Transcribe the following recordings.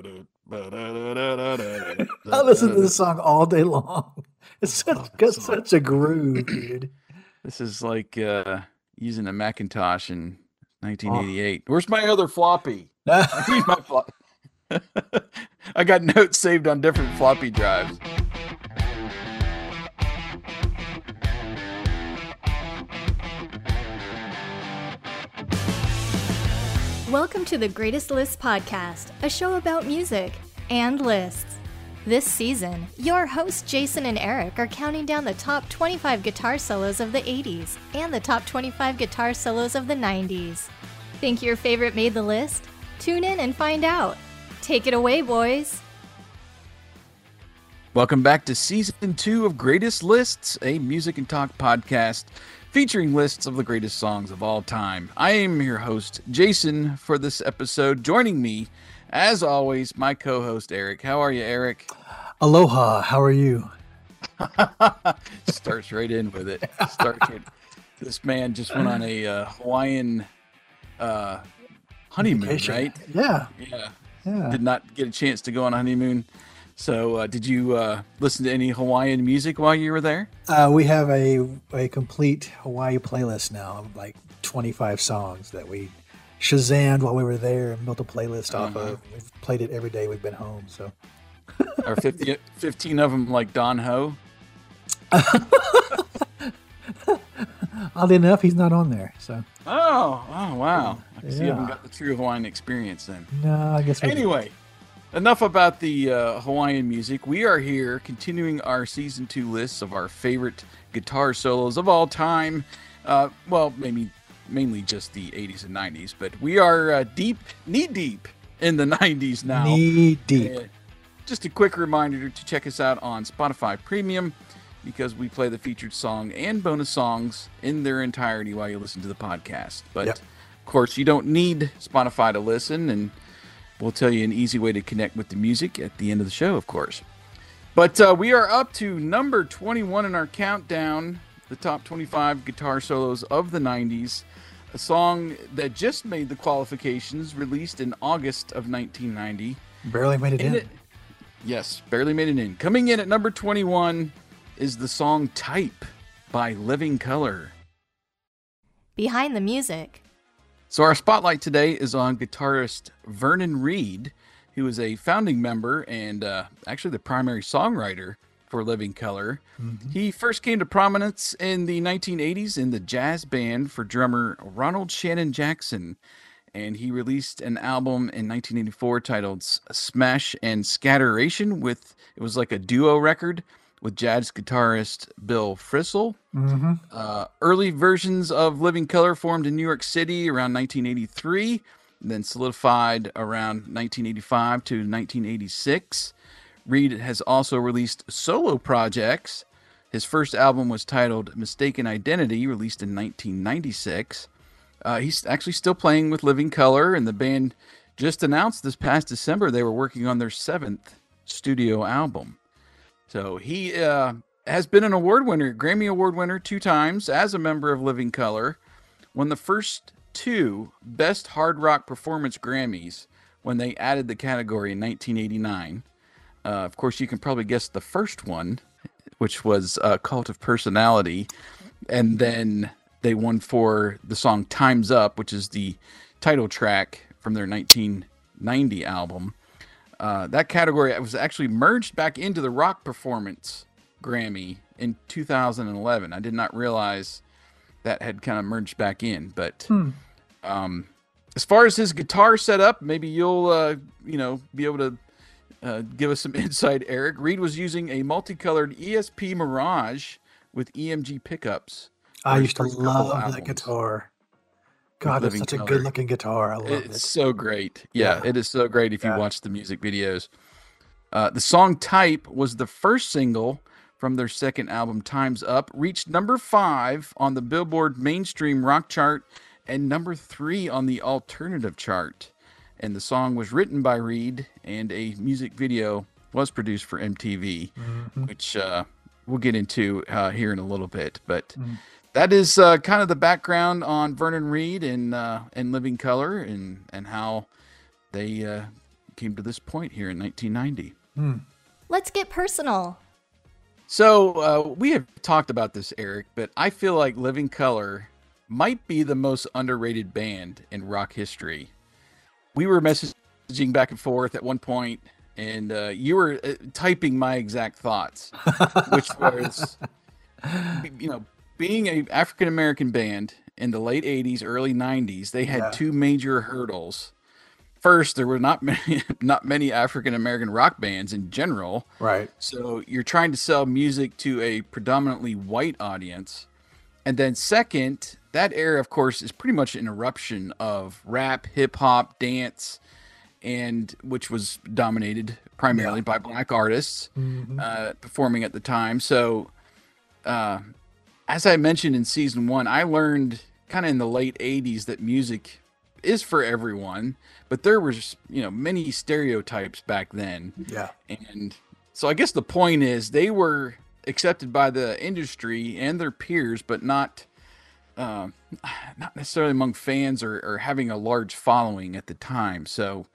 I listen to this song all day long. It's such, got such a groove, dude. This is like uh, using a Macintosh in 1988. Where's my other floppy? Where's my flop? I got notes saved on different floppy drives. Welcome to the Greatest Lists podcast, a show about music and lists. This season, your hosts Jason and Eric are counting down the top 25 guitar solos of the 80s and the top 25 guitar solos of the 90s. Think your favorite made the list? Tune in and find out. Take it away, boys. Welcome back to season two of Greatest Lists, a music and talk podcast featuring lists of the greatest songs of all time. I am your host, Jason, for this episode. Joining me, as always, my co host, Eric. How are you, Eric? Aloha. How are you? Starts right in with it. Starts right. This man just went on a uh, Hawaiian uh, honeymoon, Vacation. right? Yeah. Yeah. Yeah. Did not get a chance to go on a honeymoon. So, uh, did you uh, listen to any Hawaiian music while you were there? Uh, we have a, a complete Hawaii playlist now of like 25 songs that we shazammed while we were there and built a playlist off Uh-huh. of. We've played it every day we've been home. So Or 50, 15 of them like Don Ho? oddly enough, he's not on there. So Oh, oh wow. I guess you haven't got the true Hawaiian experience then. no, I guess Anyway, enough about the uh, Hawaiian music. We are here continuing our season two lists of our favorite guitar solos of all time. Uh, well, maybe mainly just the 80s and 90s, but we are uh, deep, knee deep in the 90s now. knee deep. Just a quick reminder to check us out on Spotify Premium because we play the featured song and bonus songs in their entirety while you listen to the podcast. But Yep. of course, you don't need Spotify to listen, and we'll tell you an easy way to connect with the music at the end of the show, of course. But uh, we are up to number 21 in our countdown, the top 25 guitar solos of the 90s. A song that just made the qualifications, released in August of 1990. Barely made it in. In it- Yes, barely made it in. Coming in at number 21 is the song Type by Living Colour. Behind the music. So, our spotlight today is on guitarist Vernon Reid, who is a founding member and uh, actually the primary songwriter for Living Colour. He first came to prominence in the 1980s in the jazz band for drummer Ronald Shannon Jackson. And he released an album in 1984 titled Smash and Scatteration with it was like a duo record with jazz guitarist Bill Frisell. hmm Uh, early versions of Living Colour formed in New York City around 1983, then solidified around 1985 to 1986. Reid has also released solo projects. His first album was titled Mistaken Identity, released in 1996. Uh, he's actually still playing with Living Colour, and the band just announced this past December they were working on their seventh studio album. So he uh, has been an award winner, Grammy Award winner two times as a member of Living Colour. Won the first two Best Hard Rock Performance Grammys when they added the category in 1989. Uh, of course, you can probably guess the first one, which was uh, Cult of Personality. And then they won for the song Time's Up, which is the title track from their 1990 album. Uh, that category was actually merged back into the rock performance Grammy in 2011. I did not realize that had kind of merged back in. But Hmm. um, as far as his guitar setup, maybe you'll uh, you know be able to uh, give us some insight. Eric Reid was using a multicolored ESP Mirage with EMG pickups. I used to love that guitar. God, that's Living such a good looking guitar. I love It's it. so great. Yeah, Yeah. it is so great if you Yeah. watch the music videos. Uh, the song Type was the first single from their second album, Time's Up, reached number five on the Billboard mainstream rock chart and number three on the alternative chart. And the song was written by Reid, and a music video was produced for MTV, Mhm. which uh, we'll get into uh, here in a little bit. But Mhm. That is uh, kind of the background on Vernon Reid and uh, and Living Colour and and how they uh, came to this point here in 1990. Hmm. Let's get personal. So uh, we have talked about this, Eric, but I feel like Living Colour might be the most underrated band in rock history. We were messaging back and forth at one point, and uh, you were uh, typing my exact thoughts, which was, you know, being a African American band in the late '80s, early '90s, they had Yeah. two major hurdles. First, there were not many, not many African American rock bands in general. Right. So you're trying to sell music to a predominantly white audience. And then second, that era of course is pretty much an eruption of rap, hip hop, dance and which was dominated primarily by black artists Mhm. uh, performing at the time. So uh, as I mentioned in season 1, I learned kind of in the late 80s that music is for everyone, but there was, you know, many stereotypes back then. Yeah. And so I guess the point is they were accepted by the industry and their peers, but not uh, not necessarily among fans or, or having a large following at the time. So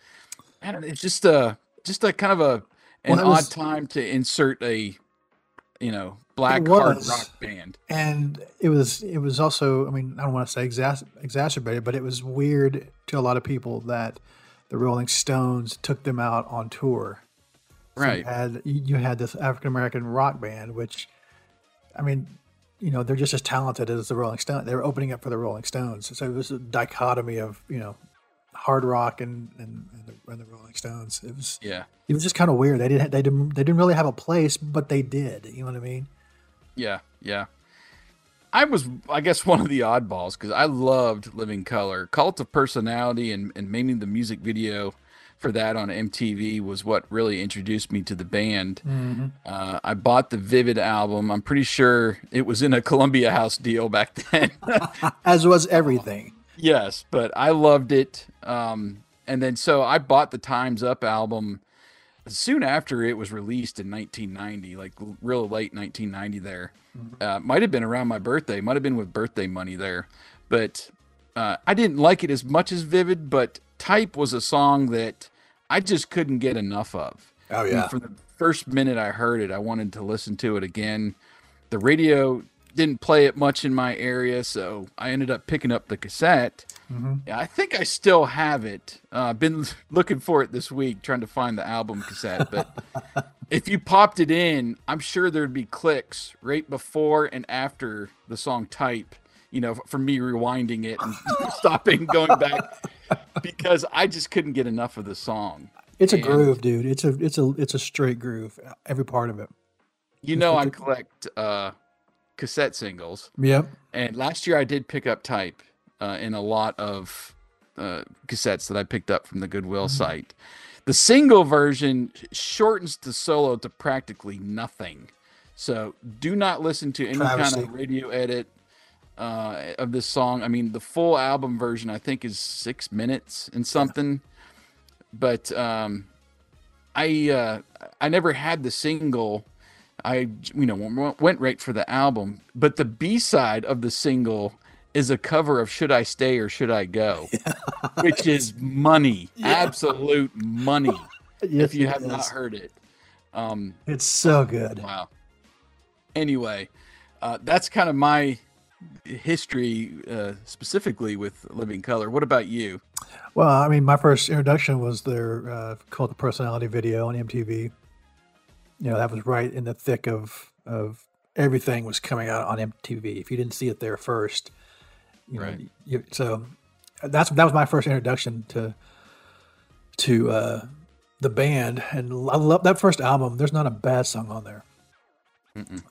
I don't know, it's just a just a kind of a an Well, odd was- time to insert a you know black hard rock band. and it was it was also i mean i don't want to say exac- exacerbated but it was weird to a lot of people that the rolling stones took them out on tour So you Right. had you you had this african american rock band which i mean you know they're just as talented as the rolling stones they were opening up for the rolling stones so it was a dichotomy of you know hard rock and and, and, the, and the rolling stones it was Yeah. it was just kind of weird they didn't they didn't they didn't really have a place but they did you know what i mean Yeah, yeah. I was, I guess, one of the oddballs because I loved Living Colour. Cult of Personality and, and maybe the music video for that on MTV was what really introduced me to the band. Uh, I bought the Vivid album. I'm pretty sure it was in a Columbia House deal back then. as was everything Yes, but I loved it. Um, and then so I bought the Times Up album soon after it was released in 1990, like real late 1990 there. Uh, might have been around my birthday, might have been with birthday money there. But uh, I didn't like it as much as Vivid, but Type was a song that I just couldn't get enough of. Oh, And yeah. from the first minute I heard it, I wanted to listen to it again. The radio didn't play it much in my area, so I ended up picking up the cassette. Yeah, I think I still have it. Uh, I've been looking for it this week, trying to find the album cassette. But if you popped it in, I'm sure there'd be clicks right before and after the song "Type." You know, for me rewinding it and stopping, going back, because I just couldn't get enough of the song. It's a And- groove, dude. It's a it's a it's a straight groove. Every part of it. You know, I collect uh, cassette singles, Yep. and last year I did pick up Type uh, in a lot of uh, cassettes that I picked up from the Goodwill site. The single version shortens the solo to practically nothing, so do not listen to any kind of radio edit uh, of this song. I mean, the full album version I think is six minutes and something, but um, I uh, I never had the single. I you know went right for the album, but the B side of the single is a cover of "Should I Stay or Should I Go," which is money, absolute money. Yes, if you have not heard it, um, It's so good. wow. Anyway, uh, that's kind of my history uh, specifically with Living Colour. What about you? Well, I mean, my first introduction was their uh, Cult of Personality video on MTV. You know, that was right in the thick of of everything was coming out on MTV. If you didn't see it there first, you know, Right. you, so that's that was my first introduction to to uh, the band, and I love that first album. There's not a bad song on there.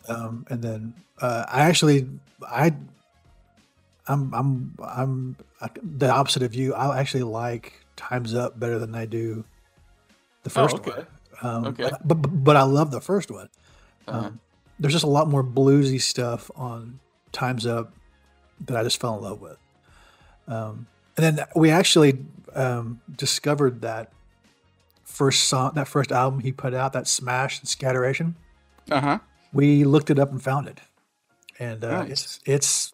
Um, and then uh, I actually I I'm I'm I'm the opposite of you. I actually like Times Up better than I do the first okay. one. Um, Okay. but, but but I love the first one. Uh-huh. Um, there's just a lot more bluesy stuff on Times Up that I just fell in love with. Um, and then we actually um, discovered that first song, that first album he put out, that Smash and Scatteration. Uh huh. We looked it up and found it, and uh, Nice. it's it's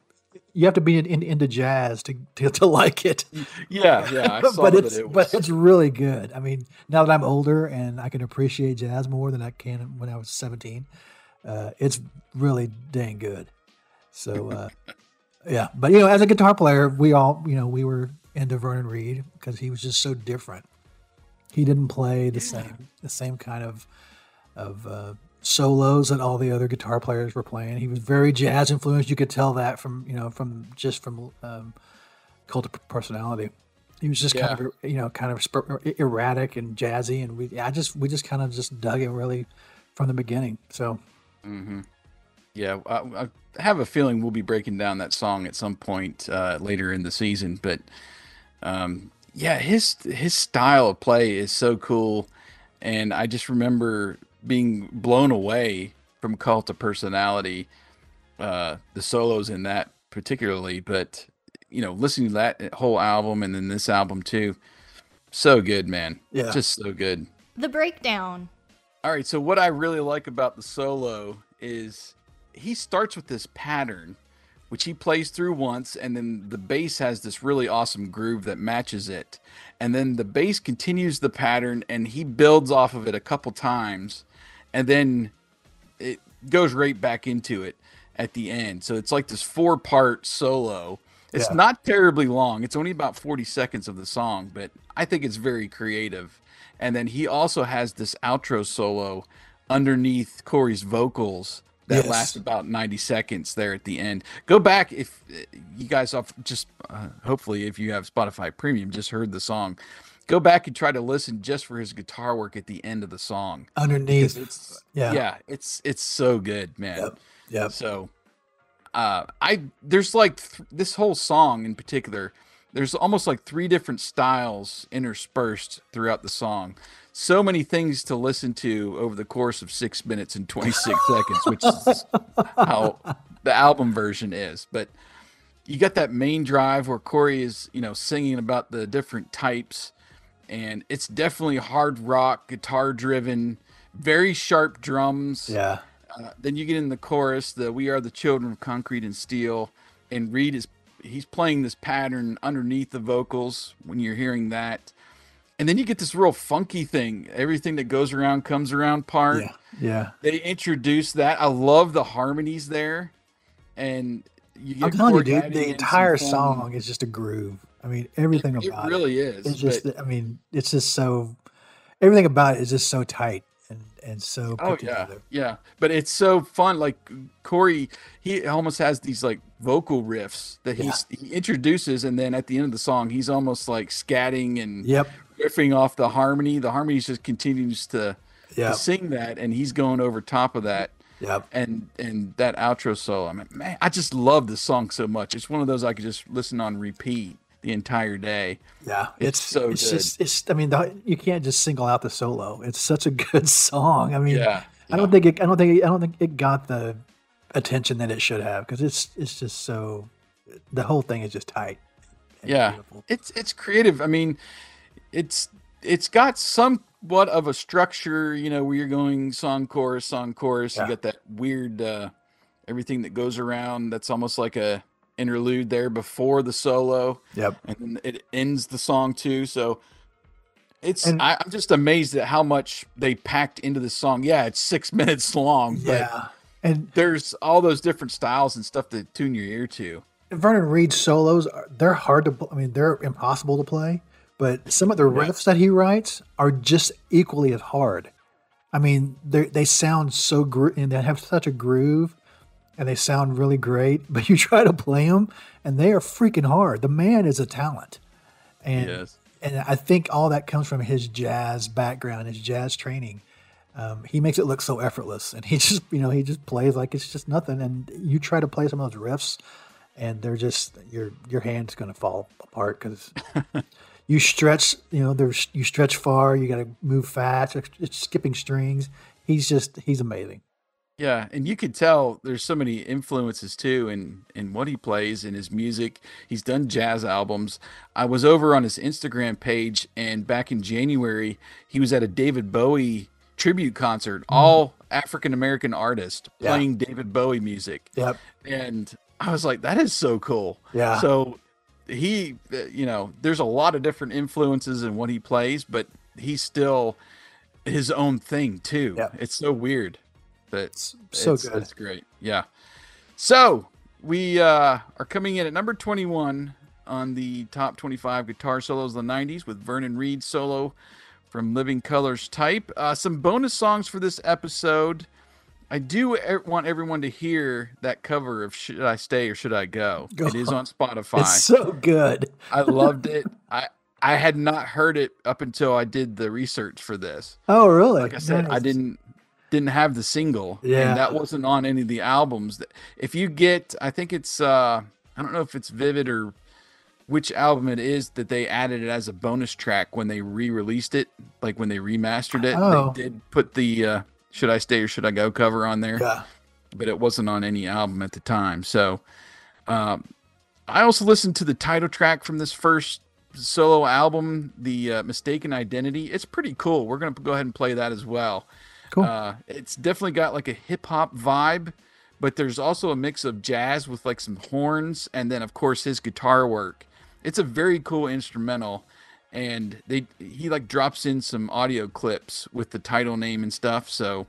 you have to be in, in, into jazz to, to, to like it. Yeah, yeah. but it's it but it's really good. I mean, now that I'm older and I can appreciate jazz more than I can when I was 17, uh, it's really dang good. So uh, yeah, but you know, as a guitar player, we all you know we were into Vernon Reid because he was just so different. He didn't play the yeah. same the same kind of of uh, solos that all the other guitar players were playing. He was very jazz influenced. You could tell that from you know from just from um, Cult of Personality. He was just yeah. kind of you know kind of erratic and jazzy, and we I just we just kind of just dug it really from the beginning. So, mm-hmm. yeah, I, I, have a feeling we'll be breaking down that song at some point uh, later in the season. But um, yeah, his his style of play is so cool, and I just remember being blown away from Cult of Personality, uh, the solos in that particularly, but you know, listening to that whole album and then this album too, so good, man. Yeah, just so good. The breakdown. All right, so what I really like about the solo is he starts with this pattern which he plays through once, and then the bass has this really awesome groove that matches it. And then the bass continues the pattern and he builds off of it a couple times and then it goes right back into it at the end. So it's like this four part solo. It's yeah. not terribly long. It's only about 40 seconds of the song, but I think it's very creative. And then he also has this outro solo underneath Corey's vocals that yes. lasts about 90 seconds there at the end. Go back if you guys off just uh, hopefully if you have Spotify Premium just heard the song go back and try to listen just for his guitar work at the end of the song underneath it's yeah yeah it's it's so good man yep, yep. so uh i there's like th- this whole song in particular there's almost like three different styles interspersed throughout the song so many things to listen to over the course of six minutes and 26 seconds which is how the album version is but you got that main drive where corey is you know singing about the different types and it's definitely hard rock, guitar driven, very sharp drums. Yeah. Uh, then you get in the chorus, the "We Are the Children of Concrete and Steel," and Reid is he's playing this pattern underneath the vocals when you're hearing that, and then you get this real funky thing. Everything that goes around comes around part. Yeah. Yeah. They introduce that. I love the harmonies there, and you get I'm telling you, dude, the entire song is just a groove. I mean, everything it, about it really it, is. It's just. I mean, it's just so. Everything about it is just so tight and so. oh yeah, together. yeah. But it's so fun. Like Corey, he almost has these like vocal riffs that he's yeah. he introduces, and then at the end of the song, he's almost like scatting and yep. riffing off the harmony. The harmony just continues to, yep. to sing that, and he's going over top of that. Yep. And and that outro solo. I mean, man, I just love this song so much. It's one of those I could just listen on repeat the entire day. Yeah, it's, it's so it's good. just it's. I mean, the, you can't just single out the solo. It's such a good song. I mean, yeah, yeah. I don't think it. I don't think. It, I don't think it got the attention that it should have because it's it's just so. The whole thing is just tight. Yeah, beautiful. it's it's creative. I mean, it's it's got somewhat of a structure. You know, where you're going song chorus song chorus. Yeah. You got that weird. uh everything that goes around that's almost like a interlude there before the solo. Yep. And then it ends the song too. So it's and, I, am just amazed at how much they packed into the song. Yeah, it's six minutes long. Yeah. and there's all those different styles and stuff to tune your ear to. Vernon Reid solos, are they're hard to. I mean, they're impossible to play. But some of the riffs that he writes are just equally as hard. I mean, they they sound so gro- and they have such a groove and they sound really great, but you try to play them and they are freaking hard. The man is a talent. And yes. and I think all that comes from his jazz background, his jazz training. Um, he makes it look so effortless and he just, you know, he just plays like it's just nothing. And you try to play some of those riffs and they're just, your, your hand's going to fall apart because you stretch, you know, there's, you stretch far, you got to move fast, it's skipping strings. He's just, he's amazing. Yeah, and you could tell there's so many influences too in in what he plays in his music. He's done jazz albums. I was over on his Instagram page and back in January, he was at a David Bowie tribute concert, mm. all African American artists playing yeah. David Bowie music. Yep. And I was like, that is so cool. Yeah. So he, uh, you know, there's a lot of different influences in what he plays, but he's still his own thing too. Yeah. It's so weird, but It's so it's, good. It's great. Yeah. So we uh, are coming in at number 21 on the top 25 guitar solos of the 90s with Vernon Reid solo from Living Colours Type. Uh, some bonus songs for this episode. I do want everyone to hear that cover of Should I Stay or Should I Go? Go It is on Spotify. It's so good. I loved it. I I had not heard it up until I did the research for this. Oh, really? Like I said, I didn't didn't have the single. Yeah. And that wasn't on any of the albums. If you get I think it's uh I don't know if it's Vivid or which album it is that they added it as a bonus track when they re-released it, like when they remastered it. Oh. They did put the uh Should I Stay or Should I Go cover on there Yeah. but it wasn't on any album at the time. So, um, I also listened to the title track from this first solo album, the uh, Mistaken Identity. It's pretty cool. We're gonna go ahead and play that as well. Cool. Uh, it's definitely got like a hip hop vibe, but there's also a mix of jazz with like some horns, and then of course his guitar work. It's a very cool instrumental, and they he like drops in some audio clips with the title name and stuff. So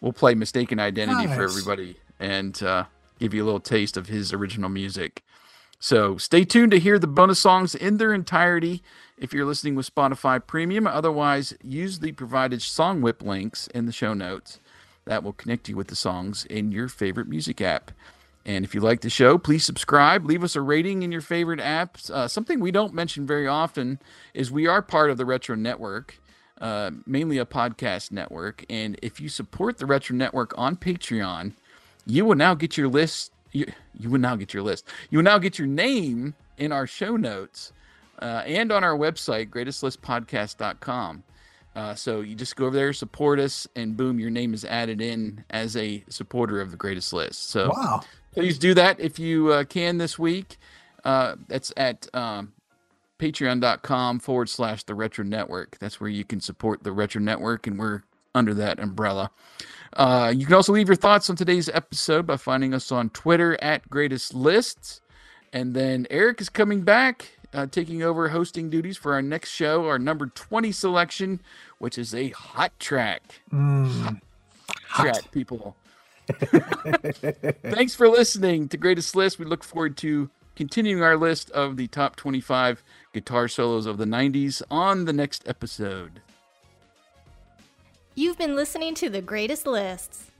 we'll play Mistaken Identity for everybody and uh, give you a little taste of his original music. So stay tuned to hear the bonus songs in their entirety if you're listening with Spotify Premium. Otherwise, use the provided Songwhip links in the show notes. That will connect you with the songs in your favorite music app. And if you like the show, please subscribe. Leave us a rating in your favorite apps. Uh, something we don't mention very often is we are part of the Retro Network, uh, mainly a podcast network. And if you support the Retro Network on Patreon, you will now get your list. You, you will now get your list. You will now get your name in our show notes uh, and on our website, greatestlistpodcast.com. Uh, so you just go over there, support us, and boom, your name is added in as a supporter of the greatest list. So Wow. please do that if you uh, can this week. Uh, that's at um, patreon.com forward slash the retro network. That's where you can support the retro network, and we're under that umbrella. Uh, you can also leave your thoughts on today's episode by finding us on Twitter at greatest lists. And then Eric is coming back, uh, taking over hosting duties for our next show, our number 20 selection, which is a hot track Mm. track, people. Thanks for listening to Greatest List. We look forward to continuing our list of the top 25 guitar solos of the 90s on the next episode. You've been listening to The Greatest Lists.